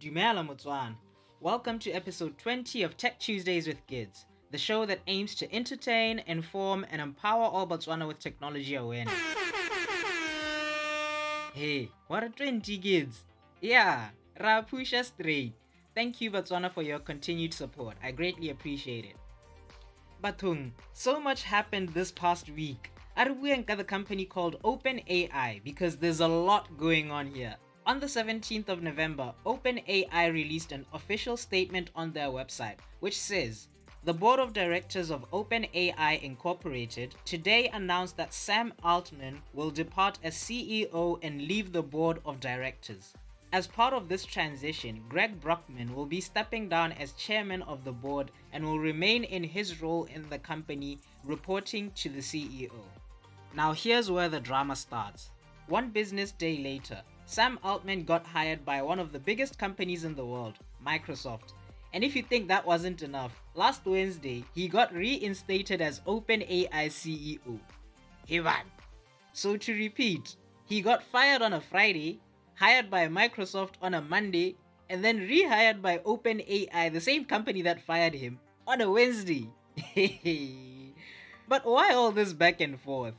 Dumela Motswana. Welcome to episode 20 of Tech Tuesdays with Kids, the show that aims to entertain, inform, and empower all Botswana with technology awareness. Hey, what a 20 kids! Yeah, ra pusha straight. Thank you Botswana for your continued support. I greatly appreciate it. Batung, so much happened this past week. Aribueng the company called OpenAI because there's a lot going on here. On the 17th of November, OpenAI released an official statement on their website which says the board of directors of OpenAI Incorporated today announced that Sam Altman will depart as CEO and leave the board of directors. As part of this transition, Greg Brockman will be stepping down as chairman of the board and will remain in his role in the company, reporting to the CEO. Now, here's where the drama starts. One business day later, Sam Altman got hired by one of the biggest companies in the world, Microsoft. And if you think that wasn't enough, last Wednesday he got reinstated as OpenAI CEO. He won. So to repeat, he got fired on a Friday, hired by Microsoft on a Monday, and then rehired by OpenAI, the same company that fired him, on a Wednesday. but why all this back and forth?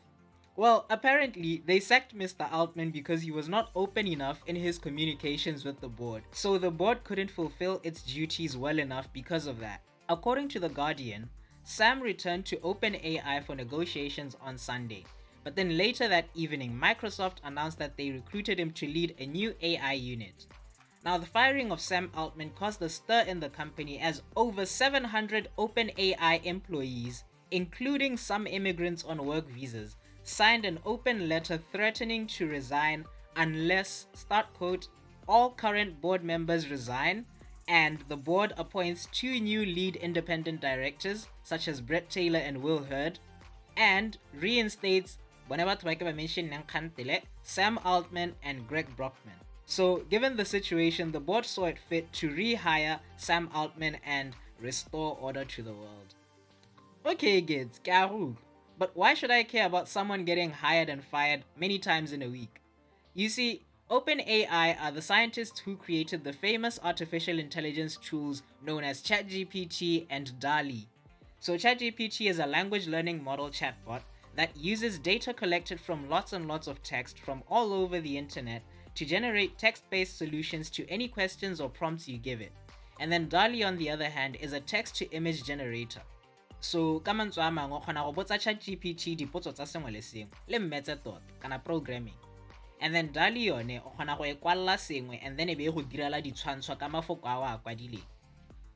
Well, apparently, they sacked Mr. Altman because he was not open enough in his communications with the board, so the board couldn't fulfill its duties well enough because of that. According to The Guardian, Sam returned to OpenAI for negotiations on Sunday, but then later that evening, Microsoft announced that they recruited him to lead a new AI unit. Now, the firing of Sam Altman caused a stir in the company as over 700 OpenAI employees, including some immigrants on work visas, signed an open letter threatening to resign unless, start quote, all current board members resign and the board appoints two new lead independent directors, such as Bret Taylor and Will Hurd, and reinstates Sam Altman and Greg Brockman. So, given the situation, the board saw it fit to rehire Sam Altman and restore order to the world. Okay, kids, but why should I care about someone getting hired and fired many times in a week? You see, OpenAI are the scientists who created the famous artificial intelligence tools known as ChatGPT and DALL-E. So, ChatGPT is a language learning model chatbot that uses data collected from lots and lots of text from all over the internet to generate text based solutions to any questions or prompts you give it. And then DALL-E, on the other hand, is a text to image generator so ka mantswe a mangwe kgona go botsa chat gpt dipotso tsa sengwe le sengwe le mmetse tota kana programming. And then DALL-E yone o kgona go e kwalela sengwe and then e be e go direla ditshwantsho ka mafoko a o a kwadileng.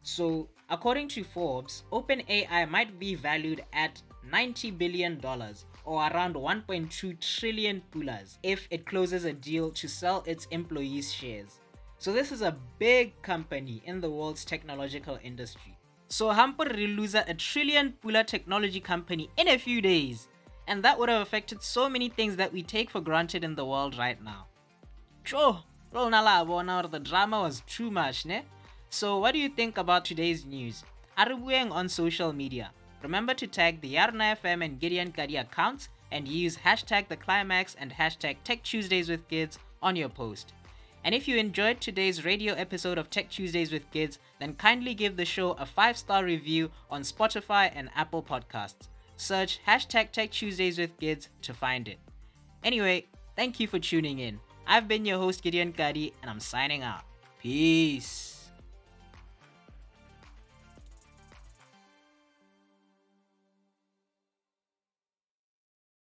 So according to forbes openai might be valued at 90 billion dollars or around 1.2 trillion pulas if it closes a deal to sell its employees shares. So this is a big company in the world's technological industry so Hamper will lose a trillion pula technology company in a few days. And that would have affected so many things that we take for granted in the world right now. The drama was too much, ne? So what do you think about today's news? Aribueng on social media. Remember to tag the Yarona FM and Gideon Kari accounts and use hashtag the climax and hashtag Tech Tuesdays with Kids on your post. And if you enjoyed today's radio episode of Tech Tuesdays with Kids, then kindly give the show a five star review on Spotify and Apple Podcasts. Search hashtag Tech Tuesdays with Kids to find it. Anyway, thank you for tuning in. I've been your host Gideon Kadi, and I'm signing out. Peace.